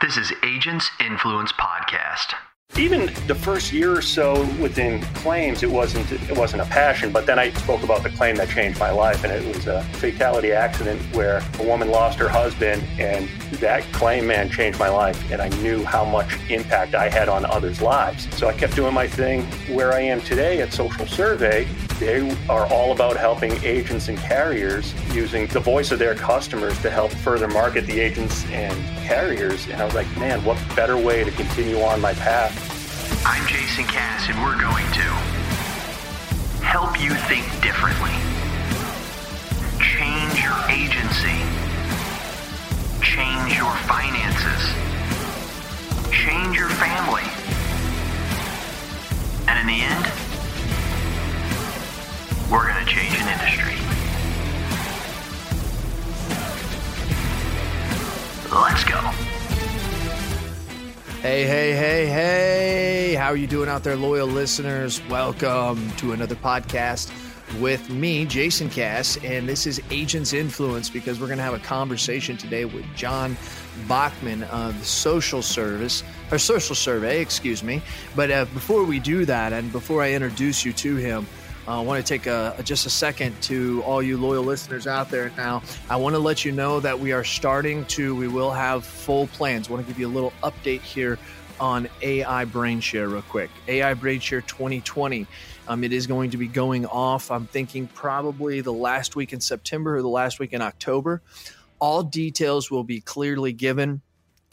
This is Agents Influence Podcast. Even the first year or so within claims, it wasn't it wasn't a passion. But then I spoke about the claim that changed my life, and it was a fatality accident where a woman lost her husband, and that claim, man, changed my life. And I knew how much impact I had on others' lives. So I kept doing my thing. Where I am today at Social Survey, they are all about helping agents and carriers using the voice of their customers to help further market the agents and carriers. And I was like, man, what better way to continue on my path? I'm Jason Cass, and we're going to help you think differently, change your agency, change your finances, change your family, and in the end, we're going to change an industry. Let's go. Hey, hey, hey, hey. How are you doing out there, loyal listeners? Welcome to another podcast with me, Jason Cass, and this is Agents Influence because we're going to have a conversation today with John Bachman of Social Service, or Social Survey, excuse me. But uh, before we do that, and before I introduce you to him, I want to take a, just a second to all you loyal listeners out there now. I want to let you know that we are starting to, we will have full plans. I want to give you a little update here on AI BrainShare real quick. AI BrainShare 2020. Um, it is going to be going off, I'm thinking probably the last week in September or the last week in October. All details will be clearly given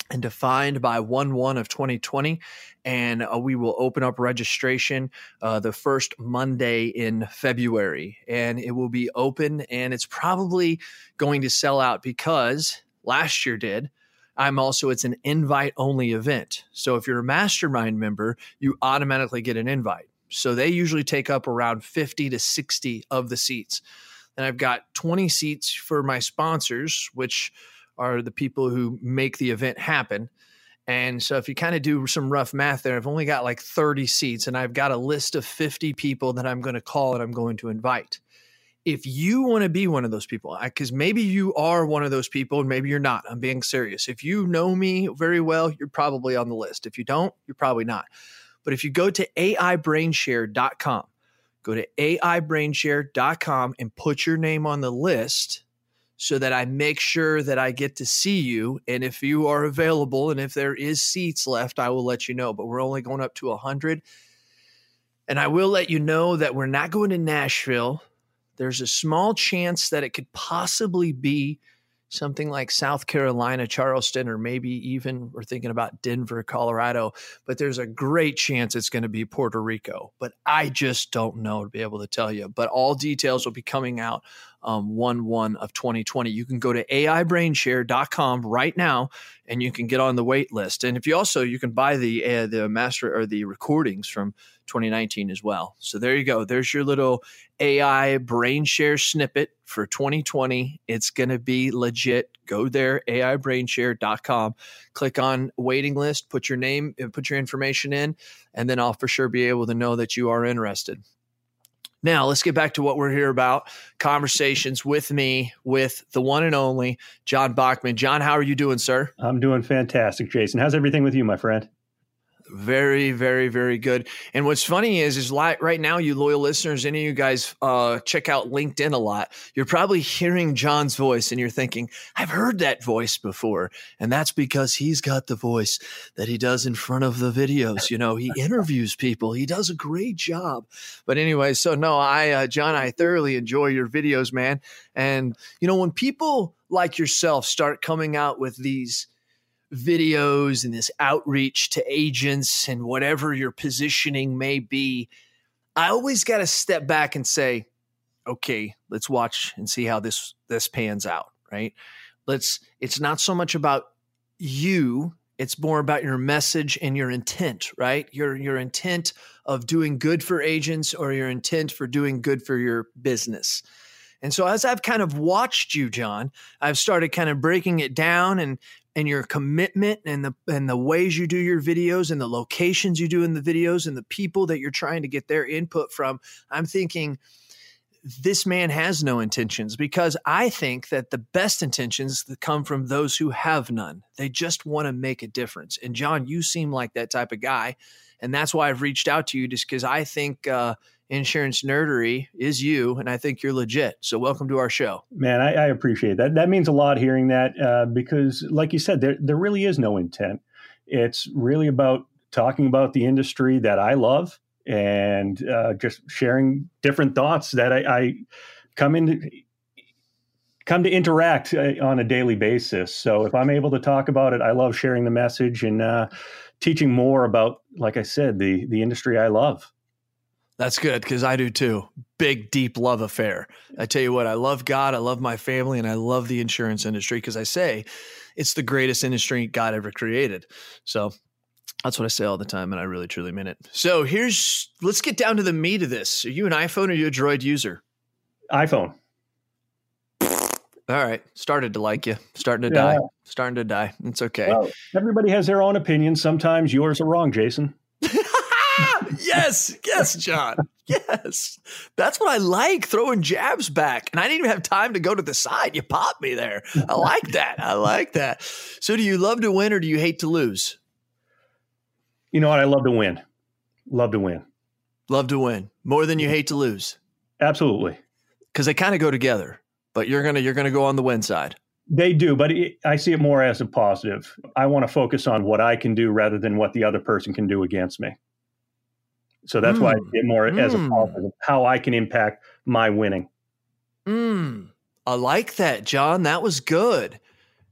and defined by 1 1 of 2020 and uh, we will open up registration uh, the first Monday in February. And it will be open, and it's probably going to sell out because last year did. I'm also, it's an invite only event. So if you're a mastermind member, you automatically get an invite. So they usually take up around 50 to 60 of the seats. And I've got 20 seats for my sponsors, which are the people who make the event happen. And so if you kind of do some rough math there, I've only got like 30 seats and I've got a list of 50 people that I'm going to call and I'm going to invite. If you want to be one of those people, because maybe you are one of those people and maybe you're not, I'm being serious. If you know me very well, you're probably on the list. If you don't, you're probably not. But if you go to AIBrainShare.com, go to AIBrainShare.com and put your name on the list, so that I make sure that I get to see you. And if you are available and if there is seats left, I will let you know. But we're only going up to 100. And I will let you know that we're not going to Nashville. There's a small chance that it could possibly be something like South Carolina, Charleston, or maybe even we're thinking about Denver, Colorado. But there's a great chance it's going to be Puerto Rico. But I just don't know to be able to tell you. But all details will be coming out um, 1 1 of 2020. You can go to AIBrainShare.com right now and you can get on the wait list. And if you also, you can buy the, uh, the master or the recordings from 2019 as well. So there you go. There's your little AI BrainShare snippet for 2020. It's going to be legit. Go there, AIBrainShare.com, click on waiting list, put your name, uh, put your information in, and then I'll for sure be able to know that you are interested. Now, let's get back to what we're here about conversations with me, with the one and only John Bachman. John, how are you doing, sir? I'm doing fantastic, Jason. How's everything with you, my friend? Very, very, very good. And what's funny is, is like right now, you loyal listeners, any of you guys uh, check out LinkedIn a lot. You're probably hearing John's voice, and you're thinking, "I've heard that voice before," and that's because he's got the voice that he does in front of the videos. You know, he interviews people. He does a great job. But anyway, so no, I, uh, John, I thoroughly enjoy your videos, man. And you know, when people like yourself start coming out with these videos and this outreach to agents and whatever your positioning may be, I always got to step back and say, okay, let's watch and see how this this pans out, right? Let's it's not so much about you, it's more about your message and your intent, right? Your your intent of doing good for agents or your intent for doing good for your business. And so as I've kind of watched you, John, I've started kind of breaking it down and and your commitment and the and the ways you do your videos and the locations you do in the videos and the people that you're trying to get their input from i'm thinking this man has no intentions because I think that the best intentions come from those who have none. They just want to make a difference. And John, you seem like that type of guy. And that's why I've reached out to you just because I think uh, insurance nerdery is you, and I think you're legit. So welcome to our show, man. I, I appreciate that. That means a lot hearing that uh, because, like you said, there there really is no intent. It's really about talking about the industry that I love and uh, just sharing different thoughts that I, I come into come to interact uh, on a daily basis. So if I'm able to talk about it, I love sharing the message and uh, teaching more about, like I said, the the industry I love. That's good because I do too. Big, deep love affair. I tell you what, I love God, I love my family, and I love the insurance industry because I say it's the greatest industry God ever created. So that's what I say all the time, and I really truly mean it. So here's let's get down to the meat of this. Are you an iPhone or are you a Droid user? iPhone. All right, started to like you, starting to yeah. die, starting to die. It's okay. Well, everybody has their own opinion. Sometimes yours are wrong, Jason. Yes, yes, John. Yes. That's what I like, throwing jabs back. And I didn't even have time to go to the side. You popped me there. I like that. I like that. So do you love to win or do you hate to lose? You know what? I love to win. Love to win. Love to win. More than you hate to lose. Absolutely. Because they kind of go together. But you're gonna you're gonna go on the win side. They do, but it, I see it more as a positive. I want to focus on what I can do rather than what the other person can do against me. So that's mm. why I see it more mm. as a hmm. positive, how I can impact my winning. Mm. I like that, John. That was good.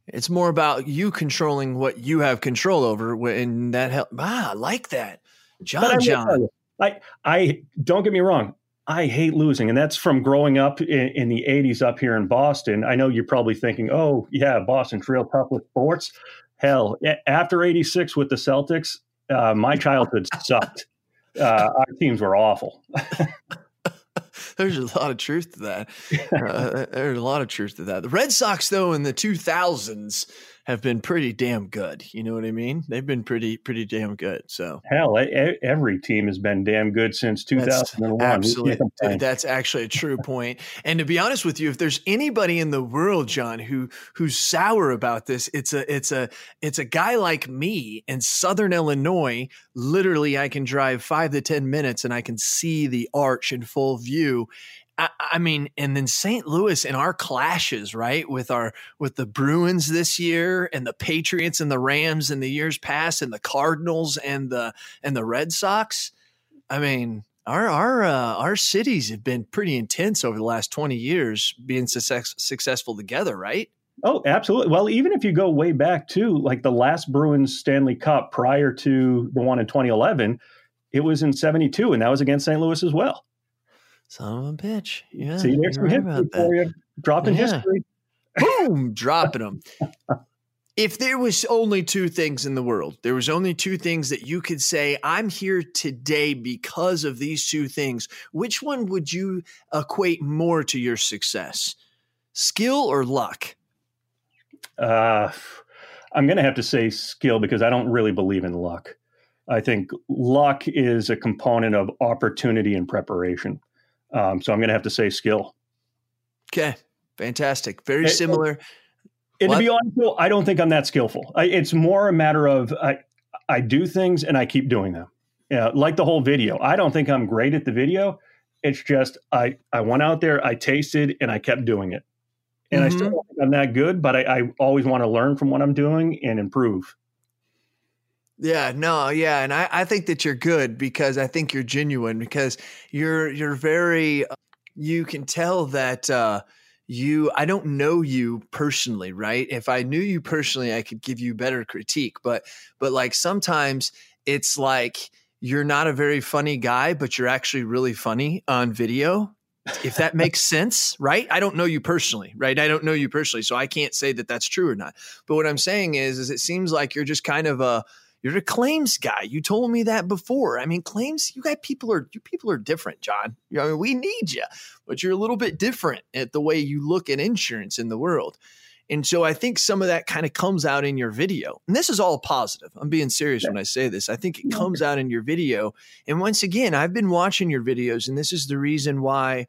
It's more about you controlling what you have control over, and that help. Ah, I like that, John. I John, you, I I don't get me wrong. I hate losing, and that's from growing up in, in, the '80s up here in Boston. I know you're probably thinking, "Oh, yeah, Boston's real tough with sports." Hell, after '86 with the Celtics, uh, my childhood sucked. Uh, our teams were awful. there's a lot of truth to that. Uh, there's a lot of truth to that. The Red Sox, though, in the 2000s have been pretty damn good. You know what I mean? They've been pretty pretty damn good. So hell, every team has been damn good since 2001. That's absolutely, that's actually a true point. And to be honest with you, if there's anybody in the world, John, who who's sour about this, it's a it's a it's a guy like me in Southern Illinois. Literally, I can drive five to ten minutes and I can see the arch in full view I, I mean, and then St. Louis and our clashes, right, with our with the Bruins this year and the Patriots and the Rams in the years past and the Cardinals and the and the Red Sox. I mean, our our uh, our cities have been pretty intense over the last 20 years being success, successful together, right? Oh, absolutely. Well, even if you go way back to like the last Bruins Stanley Cup prior to the one in 2011, it was in 72 and that was against St. Louis as well. Son of a bitch. Yeah. See, there's some history for you. Dropping yeah. history. Boom, dropping them. if there was only two things in the world, there was only two things that you could say, I'm here today because of these two things, which one would you equate more to your success? Skill or luck? Uh, I'm going to have to say skill because I don't really believe in luck. I think luck is a component of opportunity and preparation. Um, so I'm going to have to say skill. Okay, fantastic. Very similar. And, to be honest, I don't think I'm that skillful. I, it's more a matter of I, I do things and I keep doing them. Yeah, like the whole video. I don't think I'm great at the video. It's just I I went out there, I tasted, and I kept doing it. And mm-hmm. I still don't think I'm that good, but I, I always want to learn from what I'm doing and improve. Yeah, no, yeah, and I, I think that you're good because I think you're genuine because you're you're very you can tell that uh you I don't know you personally, right? If I knew you personally, I could give you better critique, but but like sometimes it's like you're not a very funny guy, but you're actually really funny on video. If that makes sense, right? I don't know you personally, right? I don't know you personally, so I can't say that that's true or not. But what I'm saying is, is it seems like you're just kind of a you're a claims guy. You told me that before. I mean, claims. You got people are you people are different, John. You know, I mean, we need you, but you're a little bit different at the way you look at insurance in the world. And so I think some of that kind of comes out in your video. And this is all positive. I'm being serious yeah. when I say this. I think it comes out in your video. And once again, I've been watching your videos, and this is the reason why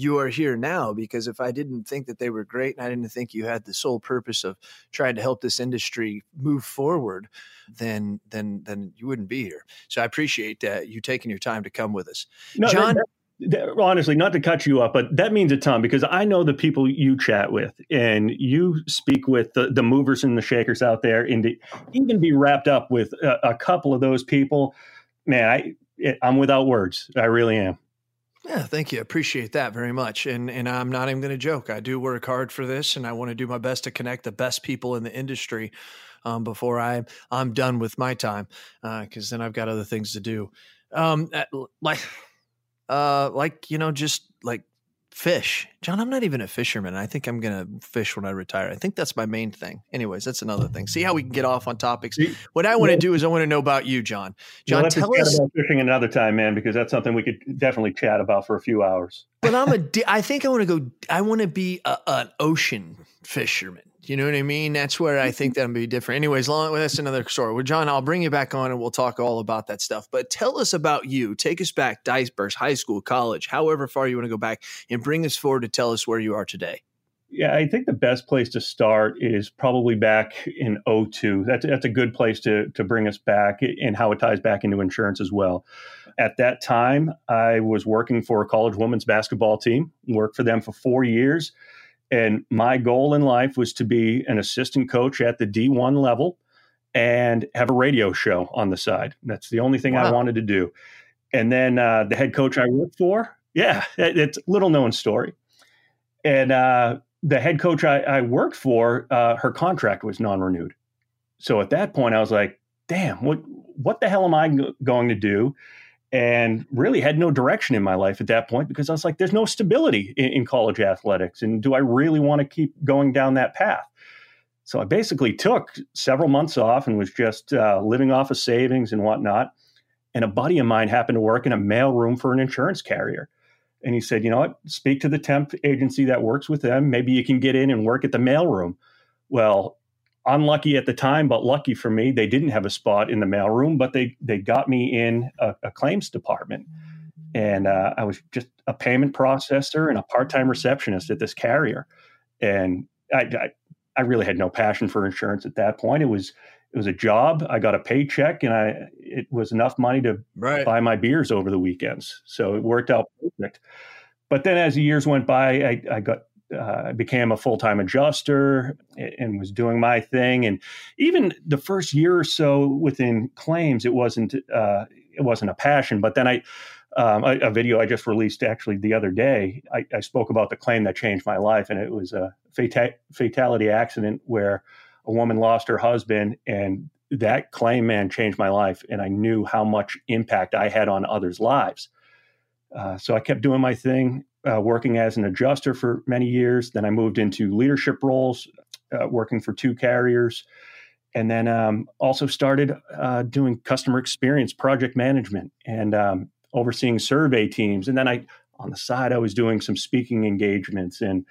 you are here now because if I didn't think that they were great and I didn't think you had the sole purpose of trying to help this industry move forward, then then then you wouldn't be here. So I appreciate uh, you taking your time to come with us, no, John. That, that, honestly, not to cut you up, but that means a ton because I know the people you chat with and you speak with the, the movers and the shakers out there, and to even be wrapped up with a, a couple of those people, man, I I'm without words. I really am. Yeah, thank you. Appreciate that very much. And and I'm not even going to joke. I do work hard for this, and I want to do my best to connect the best people in the industry um, before I I'm done with my time, because uh, then I've got other things to do. Um, like, uh, like you know, just like fish. John, I'm not even a fisherman. I think I'm going to fish when I retire. I think that's my main thing. Anyways, that's another thing. See how we can get off on topics. What I want to do is I want to know about you, John. John, we'll tell us about fishing another time, man, because that's something we could definitely chat about for a few hours. but I'm a. I think I want to go. I want to be a, an ocean fisherman. You know what I mean? That's where I think mm-hmm. that'll be different. Anyways, long, well, that's another story. Well, John, I'll bring you back on and we'll talk all about that stuff. But tell us about you. Take us back, Dyersburg, high school, college, however far you want to go back, and bring us forward to tell us where you are today. Yeah, I think the best place to start is probably back in 02. That's, that's a good place to, to bring us back and how it ties back into insurance as well. At that time, I was working for a college women's basketball team, worked for them for four years and my goal in life was to be an assistant coach at the D1 level and have a radio show on the side. That's the only thing wow. I wanted to do. And then uh, the head coach I worked for, yeah, it, it's little known story. And uh, the head coach I, I worked for, uh, her contract was non renewed. So at that point, I was like, damn, what, what the hell am I going to do? And really had no direction in my life at that point because I was like, there's no stability in, in college athletics. And do I really want to keep going down that path? So I basically took several months off and was just uh, living off of savings and whatnot. And a buddy of mine happened to work in a mailroom for an insurance carrier. And he said, you know what, speak to the temp agency that works with them. Maybe you can get in and work at the mailroom. Well, unlucky at the time, but lucky for me, they didn't have a spot in the mailroom, but they they got me in a, a claims department, and uh, I was just a payment processor and a part time receptionist at this carrier, and I, I, I really had no passion for insurance at that point. It was it was a job. I got a paycheck, and I it was enough money to right. buy my beers over the weekends, so it worked out perfect. But then, as the years went by, I, I got uh, became a full time adjuster and was doing my thing. And even the first year or so within claims, it wasn't uh, it wasn't a passion. But then I um, a, a, video I just released actually the other day, I, I, spoke about the claim that changed my life, and it was a fata- fatality accident where a woman lost her husband, and that claim, man, changed my life, and I knew how much impact I had on others' lives. Uh, so I kept doing my thing uh, working as an adjuster for many years. Then I moved into leadership roles, uh, working for two carriers, and then um, also started uh, doing customer experience project management and um, overseeing survey teams. And then I, on the side, I was doing some speaking engagements and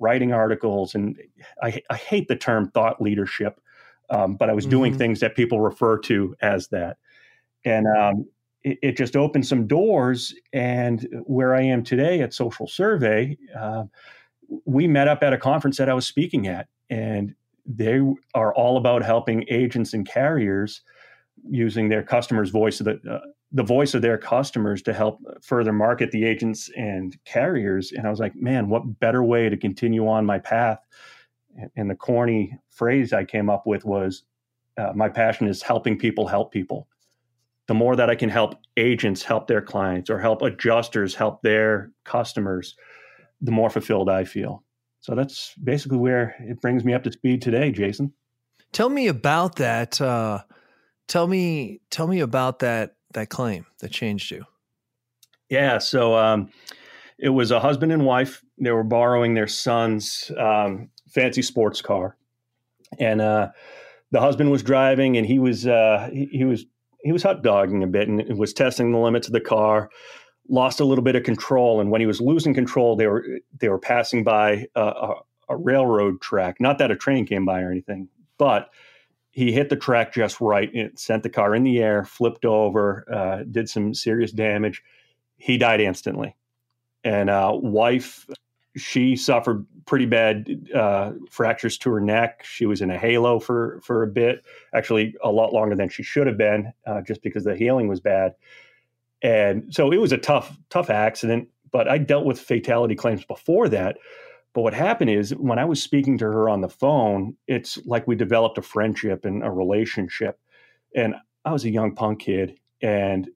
writing articles. And I, I hate the term thought leadership, um, but I was doing mm-hmm. things that people refer to as that. And um, it, it, just opened some doors. And where I am today at Social Survey, uh, we met up at a conference that I was speaking at, and they are all about helping agents and carriers using their customers' voice the uh, the voice of their customers to help further market the agents and carriers. And I was like, man, what better way to continue on my path? And the corny phrase I came up with was, uh, "My passion is helping people help people." The more that I can help agents help their clients or help adjusters help their customers, the more fulfilled I feel. So that's basically where it brings me up to speed today, Jason. Tell me about that. Uh, tell me, tell me about that that claim that changed you. Yeah, so um, it was a husband and wife. They were borrowing their son's um, fancy sports car, and uh, the husband was driving, and he was uh, he, he was he was hot dogging a bit and was testing the limits of the car. Lost a little bit of control, and when he was losing control, they were they were passing by a, a, railroad track. Not that a train came by or anything, but he hit the track just right. It sent the car in the air, flipped over, uh, did some serious damage. He died instantly. and uh, wife she suffered pretty bad uh, fractures to her neck. She was in a halo for for a bit, actually a lot longer than she should have been, uh, just because the healing was bad. And so it was a tough tough accident. But I dealt with fatality claims before that. But what happened is when I was speaking to her on the phone, it's like we developed a friendship and a relationship. And I was a young punk kid, and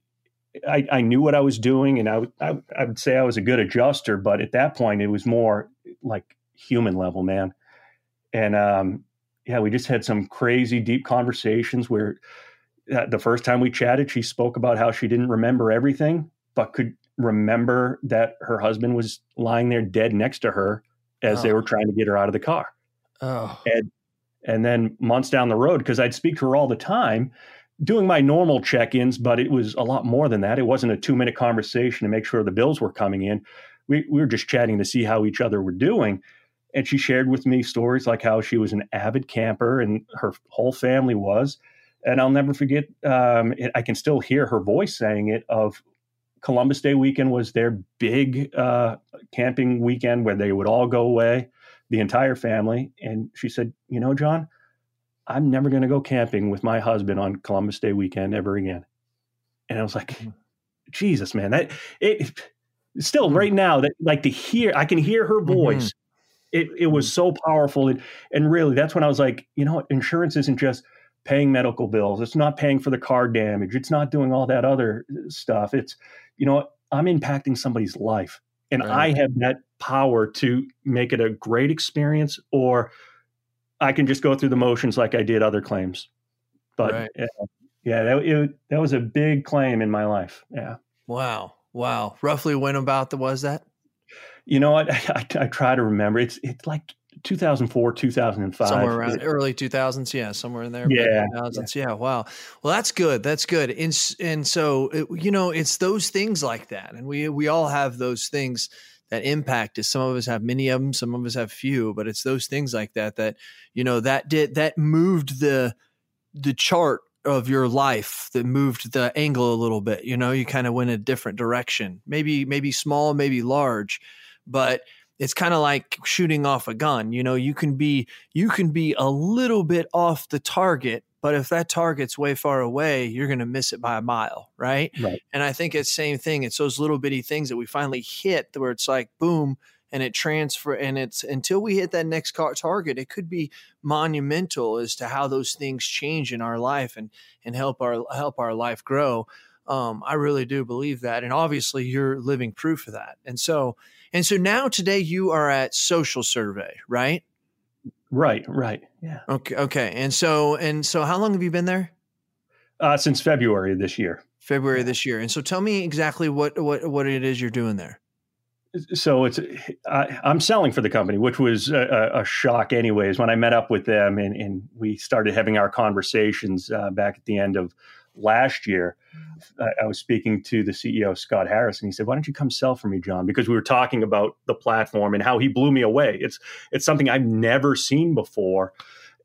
I, I knew what I was doing, and I, I, I would say I was a good adjuster. But at that point, it was more like human level, man. And um, yeah, we just had some crazy deep conversations where uh, the first time we chatted, she spoke about how she didn't remember everything, but could remember that her husband was lying there dead next to her as oh. they were trying to get her out of the car. Oh. And, and then months down the road, because I'd speak to her all the time, doing my normal check-ins, but it was a lot more than that. It wasn't a two-minute conversation to make sure the bills were coming in. We, we were just chatting to see how each other were doing. And she shared with me stories like how she was an avid camper and her whole family was. And I'll never forget, um, I can still hear her voice saying it of Columbus Day weekend was their big uh, camping weekend where they would all go away, the entire family. And she said, You know, John, I'm never going to go camping with my husband on Columbus Day weekend ever again. And I was like, mm-hmm. Jesus, man, that it still mm-hmm. right now that like to hear, I can hear her mm-hmm. voice. Mm-hmm. It, it was so powerful. And, and really, that's when I was like, you know? Insurance isn't just paying medical bills. It's not paying for the car damage. It's not doing all that other stuff. It's, you know, I'm impacting somebody's life and right. I have that power to make it a great experience or I can just go through the motions like I did other claims. But right. yeah, yeah that, it, that was a big claim in my life. Yeah. Wow. Wow. Roughly when about the was that? You know what? I, I, I try to remember. It's it's like 2004, 2005. Somewhere around early 2000s. Yeah, somewhere in there. Yeah. 2000s. Yeah. yeah. Wow. Well, that's good. That's good. And, and so, it, you know, it's those things like that. And we, we all have those things that impact us. Some of us have many of them, some of us have few, but it's those things like that, that, you know, that did, that moved the, the chart of your life that moved the angle a little bit. You know, you kind of went a different direction, maybe, maybe small, maybe large, but it's kind of like shooting off a gun you know you can be you can be a little bit off the target but if that target's way far away you're going to miss it by a mile right? right and i think it's same thing it's those little bitty things that we finally hit where it's like boom and it transfer and it's until we hit that next target it could be monumental as to how those things change in our life and and help our help our life grow um, i really do believe that and obviously you're living proof of that and so and so now today you are at Social Survey, right? Right, right. Yeah. Okay, okay. And so and so how long have you been there? Uh, since February this year. February this year. And so tell me exactly what what what it is you're doing there. So it's I, am selling for the company, which was a, a, shock, anyways. When I met up with them and, and we started having our conversations uh, back at the end of last year, I was speaking to the CEO Scott Harris, and he said, "Why don't you come sell for me, John?" Because we were talking about the platform and how he blew me away. It's it's something I've never seen before.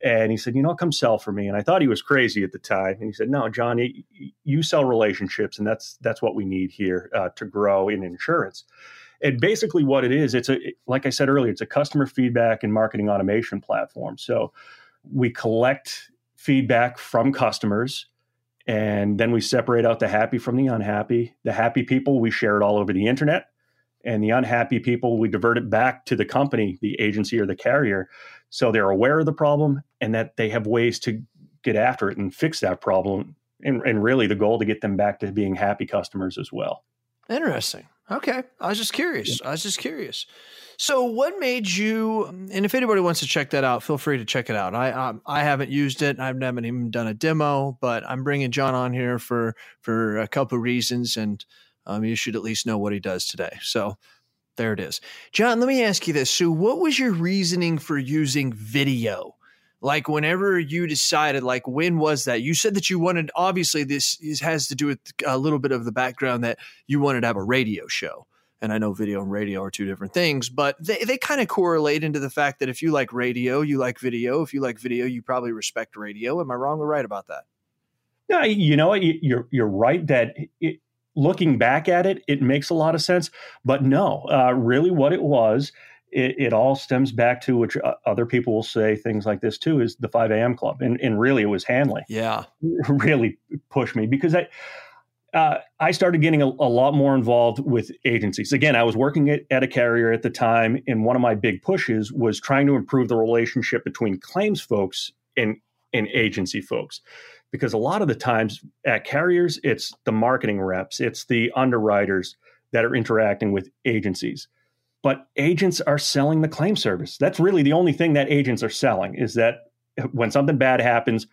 And he said, "You know, come sell for me." And I thought he was crazy at the time. And he said, "No, John, you sell relationships, and that's that's what we need here uh, to grow in insurance." And basically, what it is, it's a like I said earlier, it's a customer feedback and marketing automation platform. So we collect feedback from customers and then we separate out the happy from the unhappy. The happy people, we share it all over the internet. And the unhappy people, we divert it back to the company, the agency, or the carrier. So they're aware of the problem and that they have ways to get after it and fix that problem. And, and really, the goal to get them back to being happy customers as well. Interesting. Okay. I was just curious. I was just curious. So, what made you? And if anybody wants to check that out, feel free to check it out. I I, I haven't used it. I haven't even done a demo, but I'm bringing John on here for for a couple of reasons, and um, you should at least know what he does today. So, there it is. John, let me ask you this. So, what was your reasoning for using video? Like, whenever you decided, like, when was that? You said that you wanted, obviously, this has to do with a little bit of the background that you wanted to have a radio show and I know video and radio are two different things, but they, they kind of correlate into the fact that if you like radio, you like video. If you like video, you probably respect radio. Am I wrong or right about that? Yeah, you know? You're you're right that it, looking back at it, it makes a lot of sense. But no, uh, really, what it was, it, it, all stems back to which uh, other people will say things like this too is the 5 a.m. club, and and really it was Hanley. Yeah, really pushed me because I. Uh, I started getting a, a, lot more involved with agencies. Again, I was working at, at, a carrier at the time, and one of my big pushes was trying to improve the relationship between claims folks and, and agency folks because a lot of the times at carriers, it's the marketing reps, it's the underwriters that are interacting with agencies. But agents are selling the claim service. That's really the only thing that agents are selling is that when something bad happens,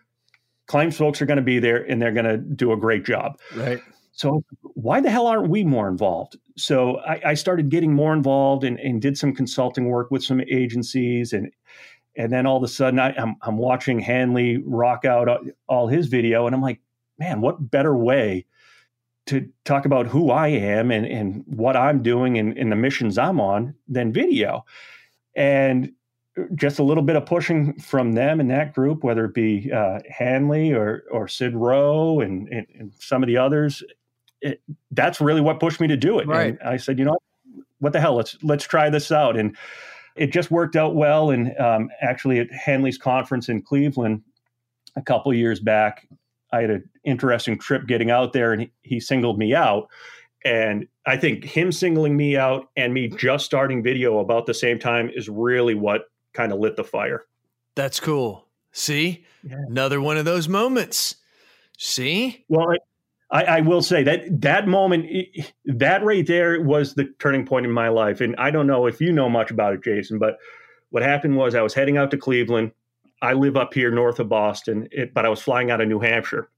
claims folks are going to be there and they're going to do a great job. Right. So why the hell aren't we more involved? So I, I started getting more involved and, and, did some consulting work with some agencies and and then all of a sudden, I, am I'm, I'm watching Hanley rock out all his video, and I'm like, man, what better way to talk about who I am and, and what I'm doing and, and the missions I'm on than video? And just a little bit of pushing from them in that group, whether it be uh, Hanley or or Sid Rowe and, and, and some of the others, it, that's really what pushed me to do it. Right. And I said, you know, what the hell? Let's let's try this out. And it just worked out well. And um, actually, at Hanley's conference in Cleveland a couple years back, I had an interesting trip getting out there, and he, he singled me out. And I think him singling me out and me just starting video about the same time is really what kind of lit the fire. That's cool. See, yeah. another one of those moments. See, well, I, I, will say that that moment, that right there was the turning point in my life. And I don't know if you know much about it, Jason, but what happened was I was heading out to Cleveland. I live up here north of Boston, it, but I was flying out of New Hampshire.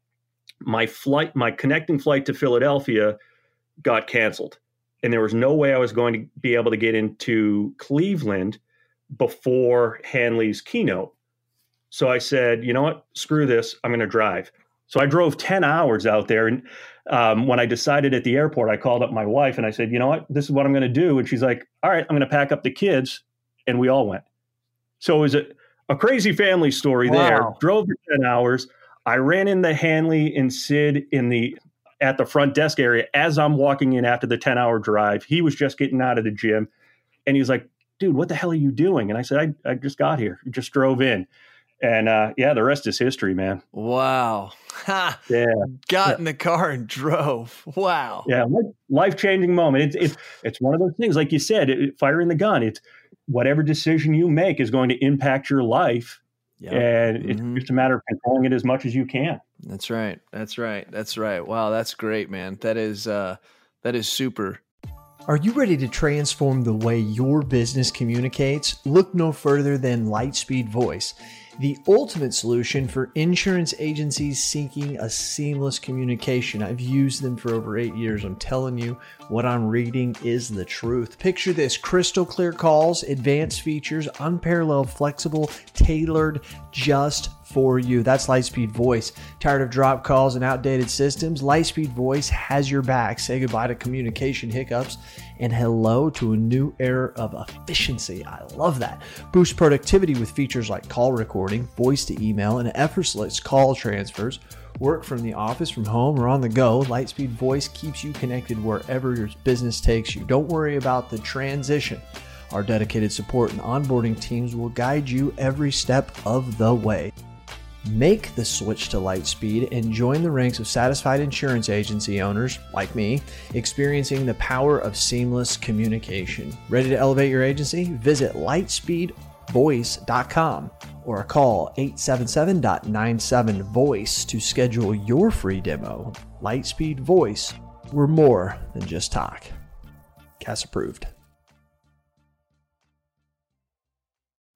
My flight, my connecting flight to Philadelphia got canceled. And there was no way I was going to be able to get into Cleveland before Hanley's keynote. So I said, you know what? Screw this. I'm going to drive. So I drove 10 hours out there. And um, when I decided at the airport, I called up my wife and I said, you know what? This is what I'm going to do. And she's like, all right, I'm going to pack up the kids. And we all went. So it was a, a crazy family story wow. there. Drove 10 hours. I ran into Hanley and Sid in the at the front desk area as I'm walking in after the 10 hour drive. He was just getting out of the gym. And he was like, dude, what the hell are you doing? And I said, I, I just got here. just drove in and uh, yeah, the rest is history, man. Wow. Ha. Yeah. Got yeah. in the car and drove. Wow. Yeah, life changing moment. It's it's it's one of those things, like you said, it, firing the gun. It's whatever decision you make is going to impact your life, yep. and mm-hmm. it's just a matter of controlling it as much as you can. That's right. That's right. That's right. Wow, that's great, man. That is uh, that is super. Are you ready to transform the way your business communicates? Look no further than Lightspeed Voice the ultimate solution for insurance agencies seeking a seamless communication. I've used them for over eight years. I'm telling you, what I'm reading is the truth. Picture this crystal clear calls, advanced features, unparalleled, flexible, tailored just for you. That's Lightspeed Voice. Tired of drop calls and outdated systems? Lightspeed Voice has your back. Say goodbye to communication hiccups and hello to a new era of efficiency. I love that. Boost productivity with features like call recording, voice to email, and effortless call transfers. Work from the office, from home, or on the go. Lightspeed Voice keeps you connected wherever your business takes you. Don't worry about the transition. Our dedicated support and onboarding teams will guide you every step of the way. Make the switch to Lightspeed and join the ranks of satisfied insurance agency owners, like me, experiencing the power of seamless communication. Ready to elevate your agency? Visit lightspeedvoice.com or call 877.97voice to schedule your free demo. Lightspeed Voice, we're more than just talk. Cass approved.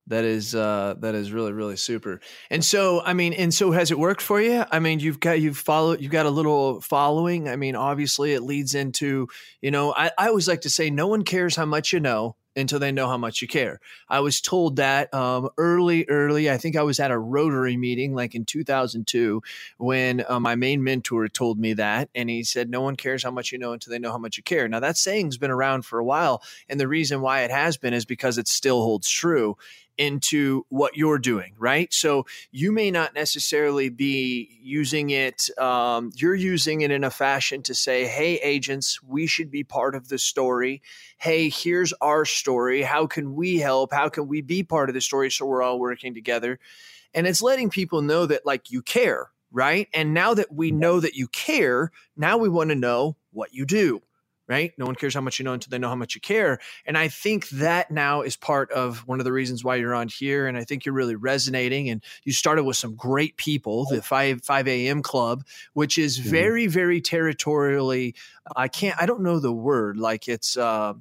That is uh, that is really really super. And so I mean, and so has it worked for you? I mean, you've got you've followed you've got a little following. I mean, obviously it leads into you know I, I always like to say no one cares how much you know until they know how much you care. I was told that um, early, early. I think I was at a Rotary meeting like in 2002 when uh, my main mentor told me that. And he said, No one cares how much you know until they know how much you care. Now, that saying's been around for a while. And the reason why it has been is because it still holds true. Into what you're doing, right? So you may not necessarily be using it, um, you're using it in a fashion to say, hey, agents, we should be part of the story. Hey, here's our story. How can we help? How can we be part of the story so we're all working together? And it's letting people know that, like, you care, right? And now that we know that you care, now we want to know what you do right? No one cares how much you know until they know how much you care. And I think that now is part of one of the reasons why you're on here. And I think you're really resonating. And you started with some great people, the 5 5 a.m. club, which is mm-hmm. very, very territorially, I can't, I don't know the word, like it's, uh,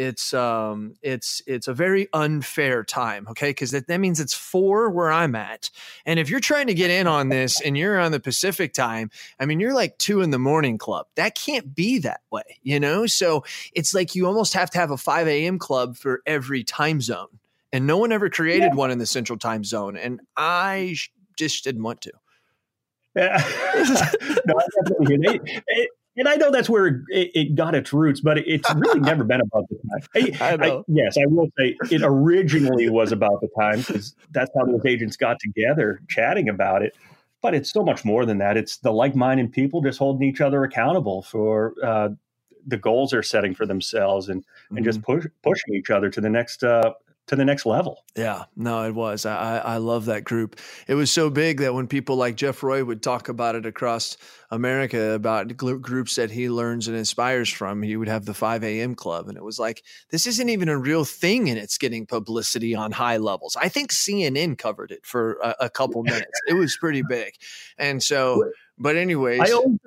it's um it's it's a very unfair time okay? Because that, that means it's four where i'm at and if you're trying to get in on this and you're on the pacific time i mean you're like two in the morning club. That can't be that way you know? So it's like you almost have to have a 5 a.m club for every time zone and no one ever created yeah. one in the central time zone and i just didn't want to. Yeah. no, I definitely it, it, and I know that's where it, it, got its roots, but it's really never been about the time. I, I yes, I will say it originally was about the time because that's how those agents got together chatting about it. But it's so much more than that. It's the like-minded people just holding each other accountable for uh, the goals they're setting for themselves and and mm-hmm. just push, pushing each other to the next uh, to the next level. Yeah, no, it was. I, I love that group. It was so big that when people like Jeff Roy would talk about it across America about groups that he learns and inspires from, he would have the 5 a.m. club. And it was like, this isn't even a real thing and it's getting publicity on high levels. I think CNN covered it for a, a couple minutes. it was pretty big. And so, but anyways. I always,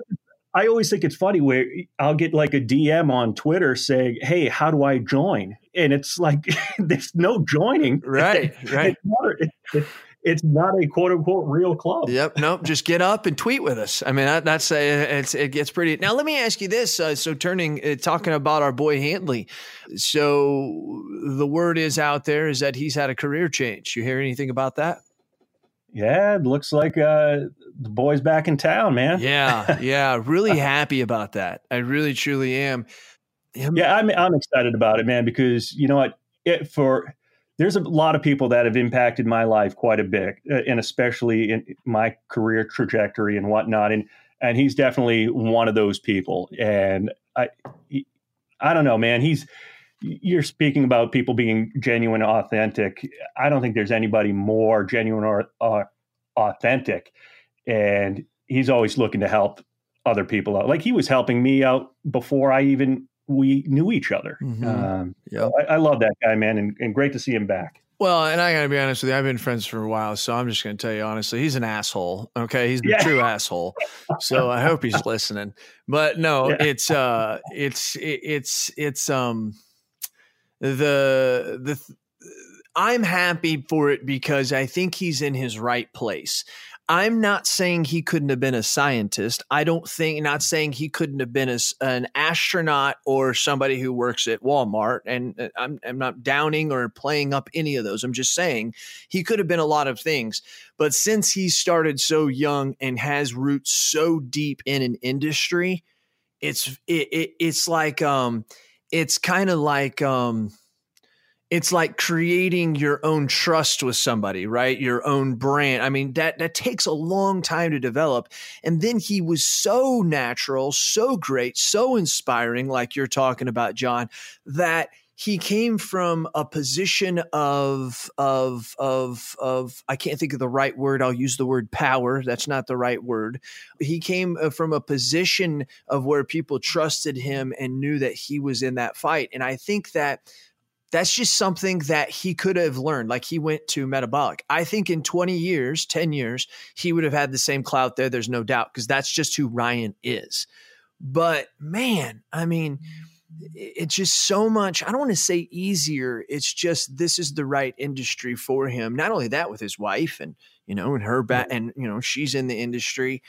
I always think it's funny where I'll get like a DM on Twitter saying, "Hey, how do I join?" And it's like there's no joining. Right, right. It's not, it, it's not a quote unquote real club. Yep. Nope. Just get up and tweet with us. I mean, that, that's a, it's it gets pretty. Now, let me ask you this. Uh, so, turning uh, talking about our boy Hanley. So, the word is out there is that he's had a career change. You hear anything about that? Yeah, it looks like uh, the boy's back in town, man. Yeah, yeah, really happy about that. I really, truly am. Yeah, I'm I'm excited about it, man, because you know what? It, for there's a lot of people that have impacted my life quite a bit, uh, and especially in my career trajectory and whatnot. And and he's definitely one of those people. And I, I don't know, man. He's you're speaking about people being genuine, authentic. I don't think there's anybody more genuine or uh, authentic. And he's always looking to help other people out. Like he was helping me out before I even we knew each other. Mm-hmm. Um, yeah, I, I, love that guy, man, and, and great to see him back. Well, and I got to be honest with you, I've been friends for a while, so I'm just going to tell you honestly, he's an asshole. Okay, he's a yeah. true asshole. So I hope he's listening. But no, yeah. it's uh, it's it's it's um the the I'm happy for it because I think he's in his right place. I'm not saying he couldn't have been a scientist. I don't think, not saying he couldn't have been a, an astronaut or somebody who works at Walmart. And uh, I'm, I'm not downing or playing up any of those. I'm just saying he could have been a lot of things. But since he started so young and has roots so deep in an industry, it's it, it it's like um it's kind of like um it's like creating your own trust with somebody, right? Your own brand. I mean, that that takes a long time to develop. And then he was so natural, so great, so inspiring, like you're talking about, John, that he came from a position of of of of I can't think of the right word. I'll use the word power. That's not the right word. He came uh, from a position of where people trusted him and knew that he was in that fight. And I think that that's just something that he could have learned. Like he went to metabolic. I think in 20 years, 10 years, he would have had the same clout there. There's no doubt because that's just who Ryan is. But man, I mean, it's just so much. I don't want to say easier. It's just this is the right industry for him. Not only that, with his wife and you know, and her back, and you know, she's in the industry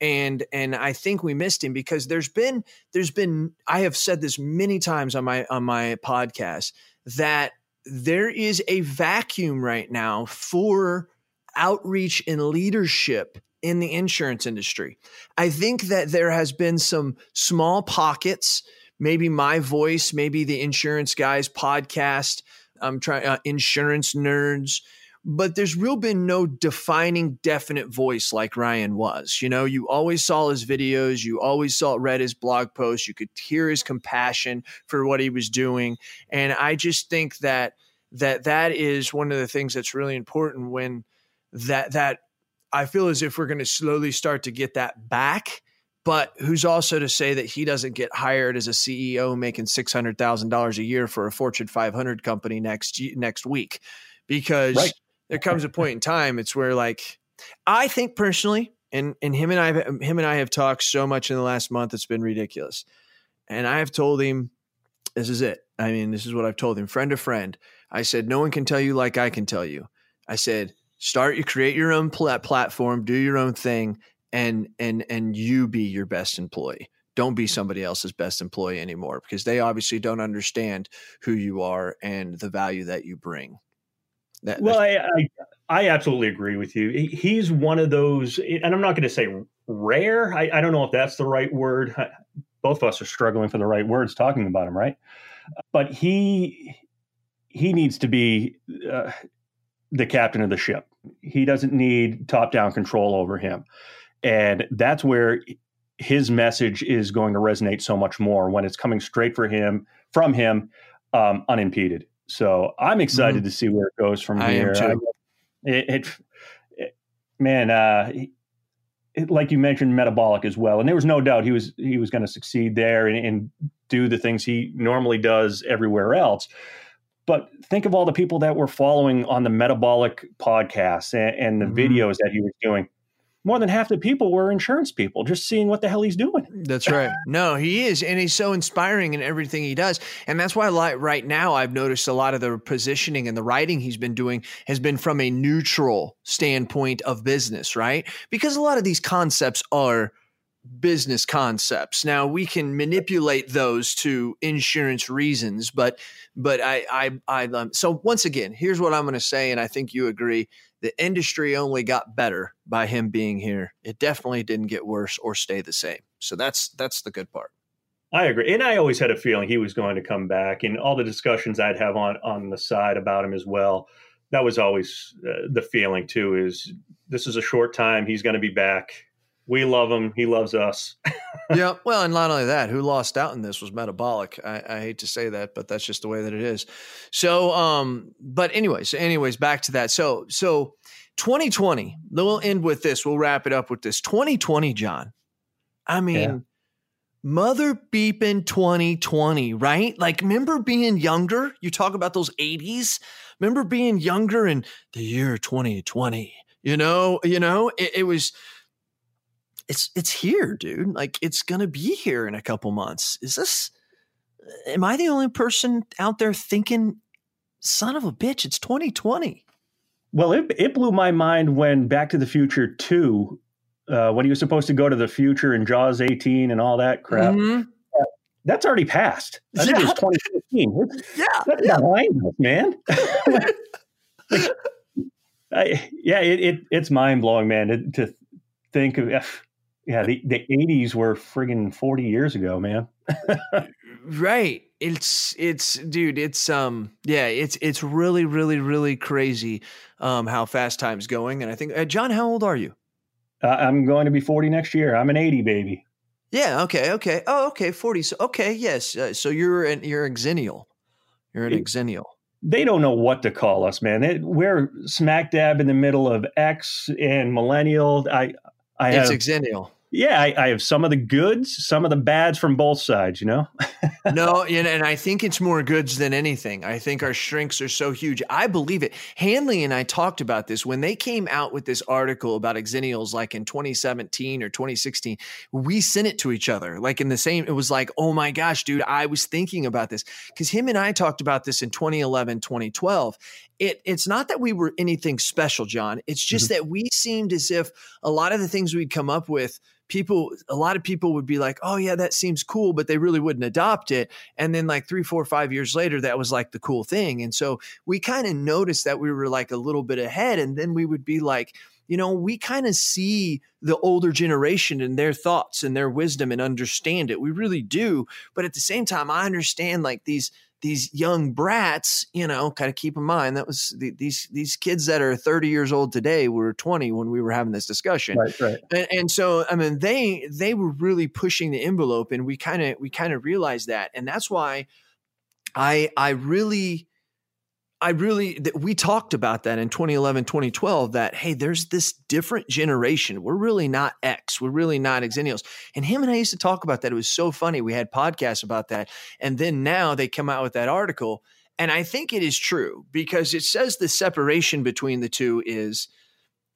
and and I think we missed him because there's been there's been I have said this many times on my on my podcast that there is a vacuum right now for outreach and leadership in the insurance industry. I think that there has been some small pockets, maybe my voice, maybe the insurance guys podcast I'm trying uh, insurance nerds but there's real been no defining definite voice like Ryan was. You know, you always saw his videos, you always saw read his blog posts, you could hear his compassion for what he was doing, and I just think that that that is one of the things that's really important when that that I feel as if we're going to slowly start to get that back. But who's also to say that he doesn't get hired as a CEO making six hundred thousand dollars a year for a Fortune 500 company next next week? Because right there comes a point in time it's where like I think personally, and and him and I him and I have talked so much in the last month it's been ridiculous. And I have told him this is it. I mean, this is what I've told him, friend to friend. I said, no one can tell you like I can tell you. I said, start you create your own pl- platform, do your own thing, and and and you be your best employee. Don't be somebody else's best employee anymore because they obviously don't understand who you are and the value that you bring. That, well, I, I, I absolutely agree with you. He's one of those, and I'm not going to say rare. I, I don't know if that's the right word. Both of us are struggling for the right words talking about him, right? But he he needs to be uh, the captain of the ship. He doesn't need top down control over him, and that's where his message is going to resonate so much more when it's coming straight for him from him, um, unimpeded. So I'm excited mm-hmm. to see where it goes from I here. I, it, it, it, man, uh, it, like you mentioned, metabolic as well, and there was no doubt he was he was going to succeed there and, and do the things he normally does everywhere else. But think of all the people that were following on the metabolic podcasts and, and the mm-hmm. videos that he was doing more than half the people were insurance people just seeing what the hell he's doing. That's right. No he is and he's so inspiring in everything he does. And that's why like right now i've noticed a lot of the positioning and the writing he's been doing has been from a neutral standpoint of business right? Because a lot of these concepts are business concepts now we can manipulate those to insurance reasons but but i i i um, so once again here's what i'm going to say and i think you agree the industry only got better by him being here. It definitely didn't get worse or stay the same. So that's that's the good part. I agree, and I always had a feeling he was going to come back. And all the discussions I'd have on on the side about him as well, that was always uh, the feeling too. Is this is a short time? He's going to be back we love him. He loves us. yeah. Well, and not only that, who lost out in this was metabolic. I, I, hate to say that, but that's just the way that it is. So, um, but anyways, anyways, back to that. So, so 2020, we'll end with this. We'll wrap it up with this. 2020, John. I mean, yeah. mother beeping 2020, right? Like, remember being younger? You talk about those 80s. Remember being younger in the year 2020. You know, you know, it, it was it's it's here, dude. Like it's gonna be here in a couple months. Is this? Am I the only person out there thinking, "Son of a bitch, it's 2020"? Well, it it blew my mind when Back to the Future Two, uh, when he was supposed to go to the future and Jaws 18 and all that crap. Mm-hmm. Uh, that's already passed. I think yeah. it was 2015. It's, yeah, that's yeah. behind us, man. I, yeah, it, it, it's mind blowing, man, to, to think of yeah, the, the 80s were friggin' 40 years ago, man. right. It's it's dude, it's um yeah, it's it's really really really crazy um how fast time's going and I think uh, John, how old are you? Uh, I'm going to be 40 next year. I'm an 80 baby. Yeah, okay, okay. Oh, okay, 40. So okay, yes. Uh, so you're an you're a xennial. You're an exennial they don't know what to call us, man. They, we're smack dab in the middle of X and millennial. I, I it's have, exennial yeah, I, I, have some of the goods, some of the bads from both sides, you know? no, and I think it's more goods than anything. I think our shrinks are so huge. I believe it. Hanley and I talked about this when they came out with this article about exennials, like in 2017 or 2016. We sent it to each other, like in the same, it was like, oh my gosh, dude, I was thinking about this. Because him and I talked about this in 2011, 2012 it it's not that we were anything special, John. It's just mm-hmm. that we seemed as if a lot of the things we'd come up with, people, a lot of people would be like, "Oh yeah, that seems cool," but they really wouldn't adopt it. And then like three, four, five years later, that was like the cool thing. And so we kind of noticed that we were like a little bit ahead, and then we would be like you know, we kind of see the older generation and their thoughts and their wisdom and understand it. We really do. But at the same time, I understand like these these young brats, you know, kind of keep in mind that was the, these these kids that are 30 years old today were 20 when we were having this discussion. Right, right. And, and so I mean they they were really pushing the envelope and we kind of we kind of realized that. And that's why I I really I really, that we talked about that in 2011, 2012, that, hey, there's this different generation. We're really not X. We're really not Xennials. And him and I used to talk about that. It was so funny. We had podcasts about that. And then now they come out with that article. And I think it is true because it says the separation between the two is,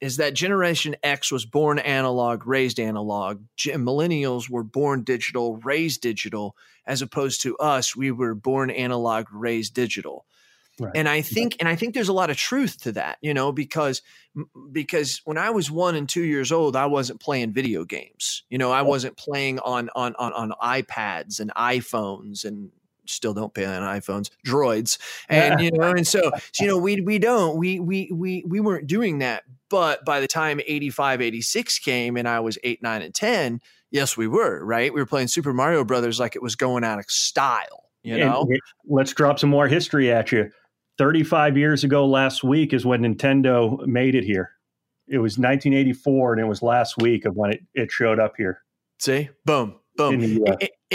is that Generation X was born analog, raised analog. Millennials were born digital, raised digital, as opposed to us, we were born analog, raised digital. Right. And I think, and I think there's a lot of truth to that, you know, because because when I was one and two years old, I wasn't playing video games. You know, I wasn't playing on on on, on iPads and iPhones and still don't play on iPhones, droids, and you know, and so, you know, we we don't we we we we weren't doing that. But by the time 85, 86 came, and I was eight, nine, and ten, yes, we were right. We were playing Super Mario Brothers like it was going out of style. You know, and let's drop some more history at you 35 years ago last week is when Nintendo made it here. It was 1984, and it was last week of when it, it showed up here. See, boom, boom.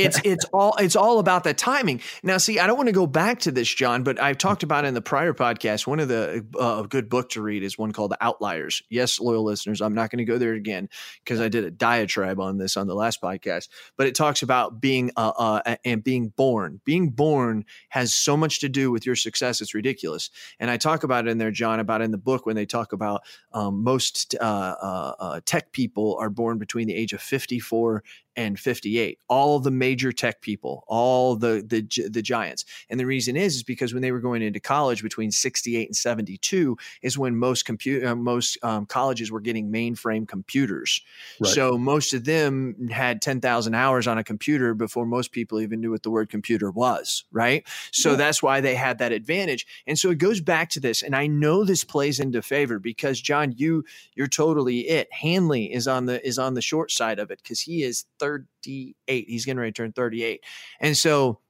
It, it's it's all it's all about the timing. Now, see, I don't want to go back to this, John, but I've talked about in the prior podcast. One of the uh, good book to read is one called The Outliers. Yes, loyal listeners, I'm not going to go there again because I did a diatribe on this on the last podcast. But it talks about being uh, uh, and being born. Being born has so much to do with your success. It's ridiculous. And I talk about it in there, John, about in the book when they talk about um, most uh, uh, uh, tech people are born between the age of 54 and 58. All the major tech people, all the the the giants. And the reason is is because when they were going into college between 68 and 72 is when most compute uh, most um, colleges were getting mainframe computers. Right. So most of them had 10,000 hours on a computer before most people even knew what the word computer was, right? So yeah. that's why they had that advantage. And so it goes back to this and I know this plays into favor because John you you're totally it. Hanley is on the is on the short side of it cuz he is 38. He's getting ready to turn 38. And so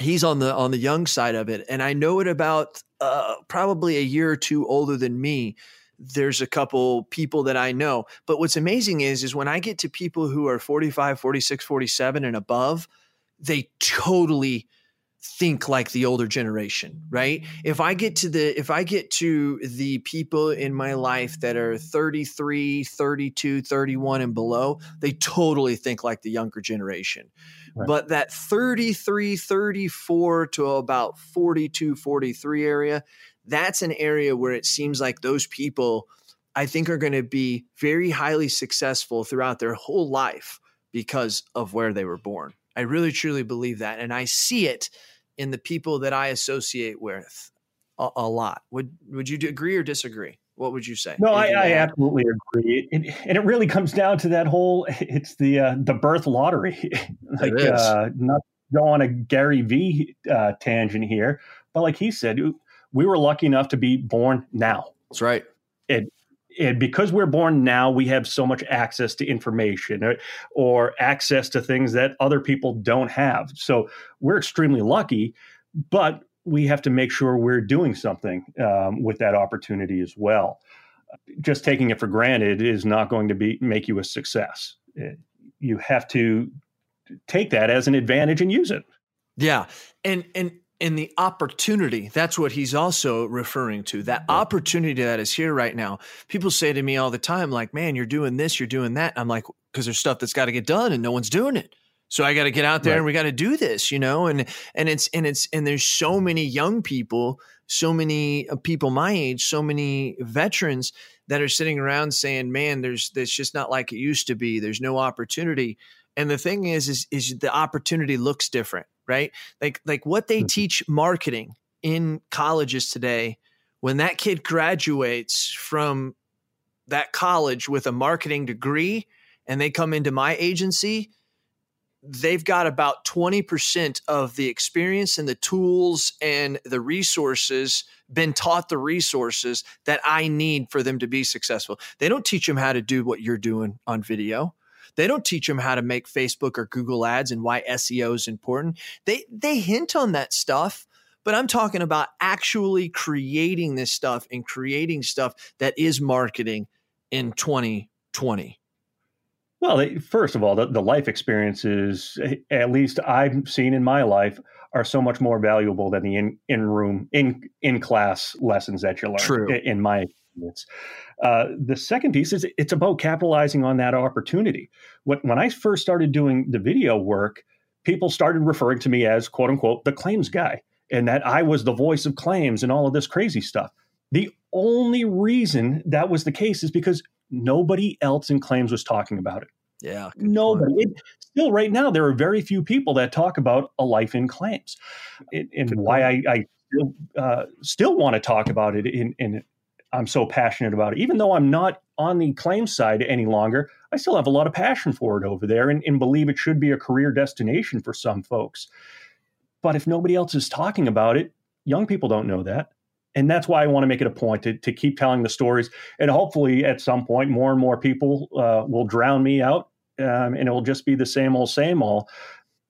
he's on the on the young side of it. And I know it about uh, probably a year or two older than me. There's a couple people that I know. But what's amazing is is when I get to people who are 45, 46, 47 and above, they totally think like the older generation right if i get to the if i get to the people in my life that are 33 32 31 and below they totally think like the younger generation right. but that 33 34 to about 42 43 area that's an area where it seems like those people i think are going to be very highly successful throughout their whole life because of where they were born I really truly believe that. And I see it in the people that I associate with a, a lot. Would would you agree or disagree? What would you say? No, I, I, absolutely agree. It, and it really comes down to that whole it's the uh, the birth lottery. like uh, not go on a Gary V uh, tangent here, but like he said, we were lucky enough to be born now. That's right. It and because we're born now, we have so much access to information or, or, access to things that other people don't have. So we're extremely lucky, but we have to make sure we're doing something um, with that opportunity as well. Just taking it for granted is not going to be make you a success. You have to take that as an advantage and use it. Yeah, and and and the opportunity that's what he's also referring to that opportunity that is here right now. People say to me all the time like man you're doing this you're doing that. I'm like because there's stuff that's got to get done and no one's doing it. So i got to get out there right. and we got to do this you know? And and it's and it's and there's so many young people so many uh, people my age so many veterans that are sitting around saying man there's there's just not like it used to be. There's no opportunity. And the thing is is is the opportunity looks different right? Like like what they mm-hmm. teach marketing in colleges today when that kid graduates from that college with a marketing degree and they come into my agency, they've got about 20% of the experience and the tools and the resources been taught the resources that I need for them to be successful. They don't teach them how to do what you're doing on video. They don't teach them how to make Facebook or Google ads and why SEO is important. They they hint on that stuff, but I'm talking about actually creating this stuff and creating stuff that is marketing in 2020. Well, first of all, the, the life experiences, at least I've seen in my life, are so much more valuable than the in in room in in class lessons that you learn. True. In my uh, the second piece is it's about capitalizing on that opportunity. When when I first started doing the video work, people started referring to me as quote unquote the claims guy, and that I was the voice of claims and all of this crazy stuff. The only reason that was the case is because nobody else in claims was talking about it. Yeah. Nobody. It, still, right now, there are very few people that talk about a life in claims. It, and why I, I still, uh, still want to talk about it in, in I'm so passionate about it. Even though I'm not on the claims side any longer, I still have a lot of passion for it over there and, and believe it should be a career destination for some folks. But if nobody else is talking about it, young people don't know that and that's why I want to make it a point to, to keep telling the stories. And hopefully, at some point, more and more people uh, will drown me out, um, and it will just be the same old, same old.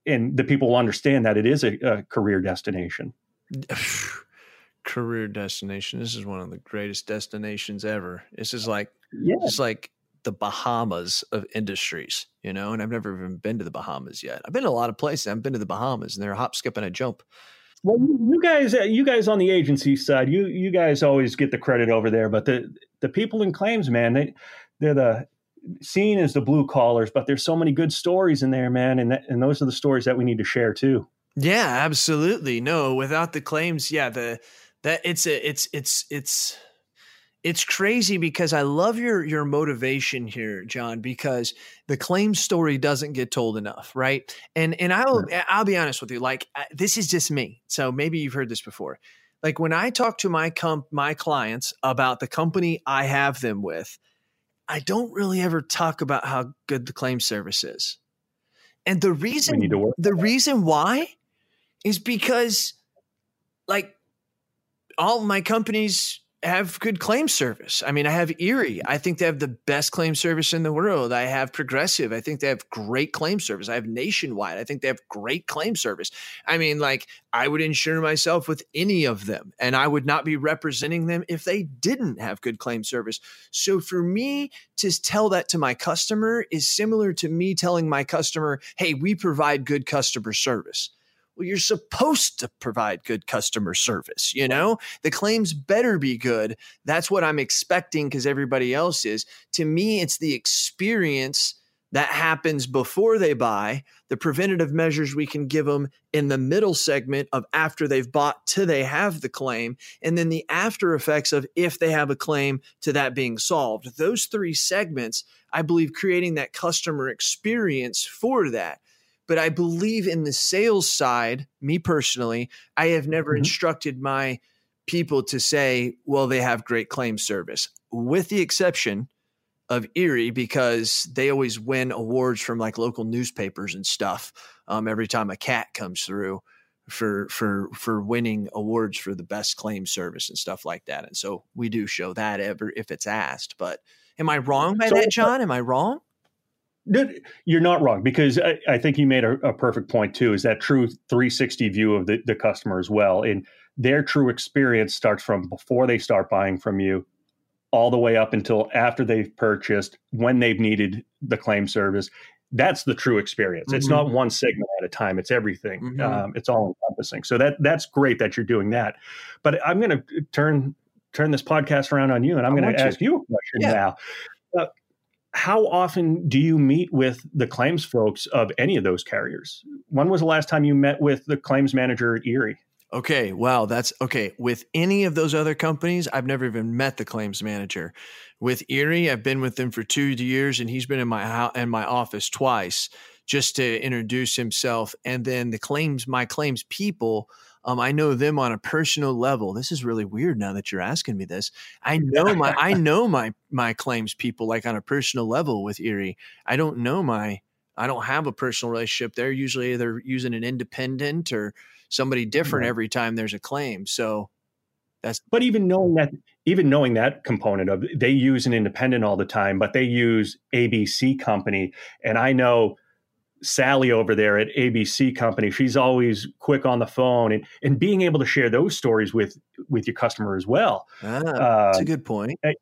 And the people will understand that it is a, a career destination. Career destination. This is one of the greatest destinations ever. This is like yeah. it's like the Bahamas of industries, you know. And I've never even been to the Bahamas yet. I've been to a lot of places. I've been to the Bahamas, and they're a hop, skip, and a jump. Well, you guys, uh, you guys on the agency side, you you guys always get the credit over there. But the the people in claims, man, they they're the seen as the blue collars, but there's so many good stories in there, man, and that, and those are the stories that we need to share too. Yeah, absolutely. No, without the claims, yeah, the that it's a it's it's it's it's crazy because I love your your motivation here, John, because the claim story doesn't get told enough, right? And and I'll I'll be honest with you, like this is just me. So maybe you've heard this before. Like when I talk to my comp my clients about the company I have them with, I don't really ever talk about how good the claim service is. And the reason the reason why is because like all my companies have good claim service. I mean, I have Erie. I think they have the best claim service in the world. I have Progressive. I think they have great claim service. I have Nationwide. I think they have great claim service. I mean, like, I would insure myself with any of them, and I would not be representing them if they didn't have good claim service. So for me to tell that to my customer is similar to me telling my customer, hey, we provide good customer service. Well, you're supposed to provide good customer service. You know, the claims better be good. That's what I'm expecting because everybody else is. To me, it's the experience that happens before they buy, the preventative measures we can give them in the middle segment of after they've bought to they have the claim, and then the after effects of if they have a claim to that being solved. Those three segments, I believe, creating that customer experience for that but I believe in the sales side, me personally, I have never mm-hmm. instructed my people to say, well, they have great claim service, with the exception of Erie, because they always win awards from like local newspapers and stuff um, every time a cat comes through for for for winning awards for the best claim service and stuff like that. And so we do show that ever if it's asked. But am I wrong by so, that, John? Am I wrong? You're not wrong because I, I think you made a, a, perfect point too. Is that true 360 view of the, the customer as well? And their true experience starts from before they start buying from you, all the way up until after they've purchased, when they've needed the claim service. That's the true experience. Mm-hmm. It's not one segment at a time. It's everything. Mm-hmm. Um, it's all encompassing. So that that's great that you're doing that. But I'm going to turn turn this podcast around on you, and I'm going to ask you a question yeah. now. Uh, how often do you meet with the claims folks of any of those carriers? When was the last time you met with the claims manager at Erie? Okay, wow, that's okay. With any of those other companies, I've never even met the claims manager. With Erie, I've been with them for two years, and he's been in my house in my office twice just to introduce himself. And then the claims, my claims people, um, I know them on a personal level. This is really weird now that you're asking me this. I know my I know my my claims people like on a personal level with Erie. I don't know my I don't have a personal relationship. They're usually either using an independent or somebody different every time there's a claim. So that's but even knowing that even knowing that component of they use an independent all the time, but they use ABC company. And I know Sally over there at ABC Company, she's always quick on the phone and, and being able to share those stories with with your customer as well. Ah, that's uh, a good point. I,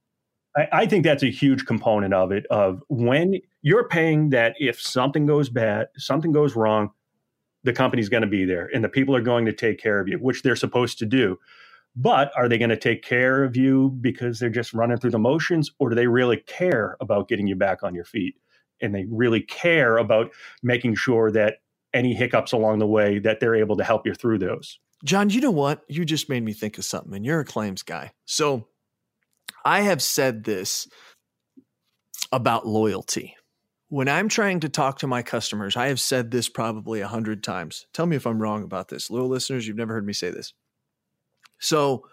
I think that's a huge component of it. Of when you're paying that, if something goes bad, something goes wrong, the company's going to be there, and the people are going to take care of you, which they're supposed to do. But are they going to take care of you because they're just running through the motions, or do they really care about getting you back on your feet? And they really care about making sure that any hiccups along the way that they're able to help you through those. John, you know what? You just made me think of something, and you're a claims guy. So I have said this about loyalty. When I'm trying to talk to my customers, I have said this probably a hundred times. Tell me if I'm wrong about this. Little listeners, you've never heard me say this. So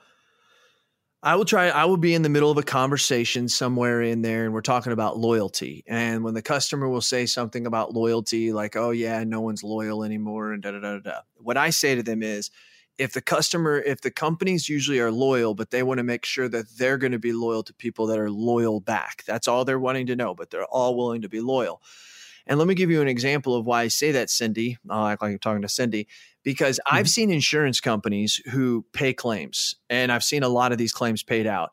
I will try, I will be in the middle of a conversation somewhere in there and we're talking about loyalty. And when the customer will say something about loyalty, like, oh, yeah, no one's loyal anymore, and da da da da, what I say to them is, if the customer, if the companies usually are loyal, but they want to make sure that they're going to be loyal to people that are loyal back. That's all they're wanting to know, but they're all willing to be loyal. And let me give you an example of why I say that, Cindy. I'll act like I'm talking to Cindy because mm-hmm. I've seen insurance companies who pay claims, and I've seen a lot of these claims paid out.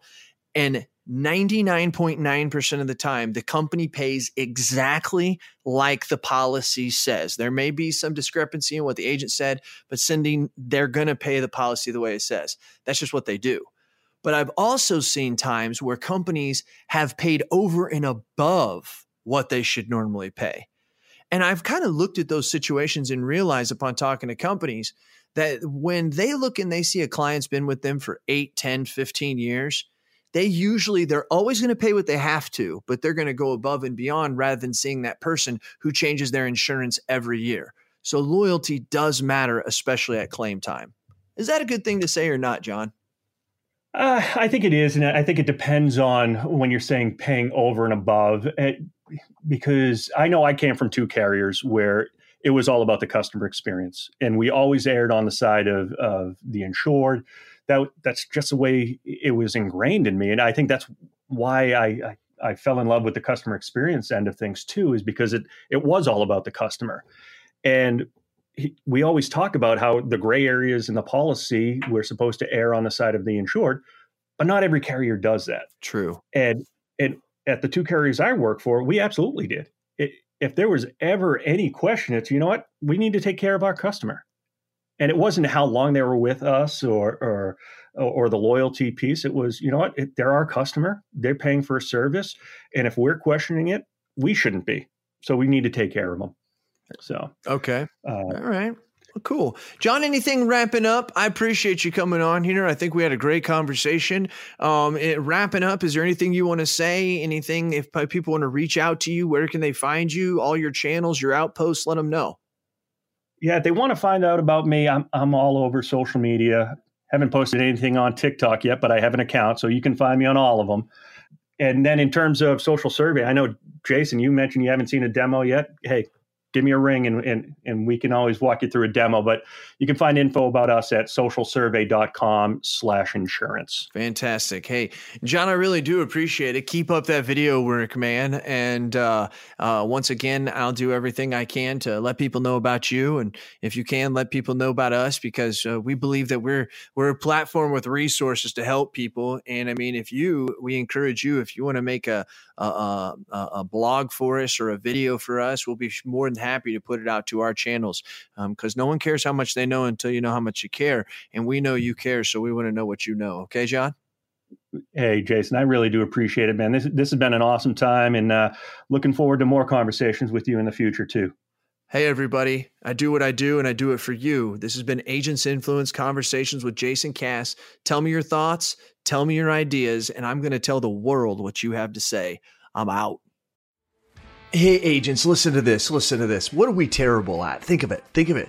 And 99.9% of the time, the company pays exactly like the policy says. There may be some discrepancy in what the agent said, but Cindy, they're going to pay the policy the way it says. That's just what they do. But I've also seen times where companies have paid over and above what they should normally pay. And I've kind of looked at those situations and realized upon talking to companies that when they look and they see a client's been with them for 8, 10, 15 years, they usually they're always going to pay what they have to, but they're going to go above and beyond rather than seeing that person who changes their insurance every year. So loyalty does matter, especially at claim time. Is that a good thing to say or not, John? Uh, I think it is, and I think it depends on when you're saying paying over and above. It, because I know I came from two carriers where it was all about the customer experience, and we always erred on the side of of the insured. That that's just the way it was ingrained in me, and I think that's why I, I I fell in love with the customer experience end of things too, is because it it was all about the customer, and he, we always talk about how the gray areas in the policy we're supposed to err on the side of the insured, but not every carrier does that. True, and and at the two carriers I work for, we absolutely did. It, if there was ever any question, it's you know what we need to take care of our customer, and it wasn't how long they were with us or or or the loyalty piece. It was you know what it, they're our customer, they're paying for a service, and if we're questioning it, we shouldn't be. So we need to take care of them. So okay, uh, all right. Well, cool. John, anything wrapping up? I appreciate you coming on here. I think we had a great conversation. Um, it, wrapping up, is there anything you want to say? Anything, if people want to reach out to you, where can they find you? All your channels, your outposts, let them know. Yeah, if they want to find out about me, I'm, I'm all over social media. Haven't posted anything on TikTok yet, but I have an account, so you can find me on all of them. And then in terms of social survey, I know Jason, you mentioned you haven't seen a demo yet. Hey, give me a ring and, and, and we can always walk you through a demo. But you can find info about us at socialsurvey.com slash insurance. Fantastic. Hey, John, I really do appreciate it. Keep up that video work, man. And uh, uh, once again, I'll do everything I can to let people know about you. And if you can, let people know about us because uh, we believe that we're we're a platform with resources to help people. And I mean, if you, we encourage you, if you want to make a, a, a, a blog for us or a video for us, we'll be more than happy to put it out to our channels because um, no one cares how much they know until you know how much you care. And we know you care, so we want to know what you know. Okay, John? Hey, Jason, I really do appreciate it, man. This, this has been an awesome time and uh, looking forward to more conversations with you in the future, too. Hey, everybody. I do what I do and I do it for you. This has been Agents Influence Conversations with Jason Cass. Tell me your thoughts, tell me your ideas, and I'm going to tell the world what you have to say. I'm out. Hey, agents, listen to this. Listen to this. What are we terrible at? Think of it. Think of it.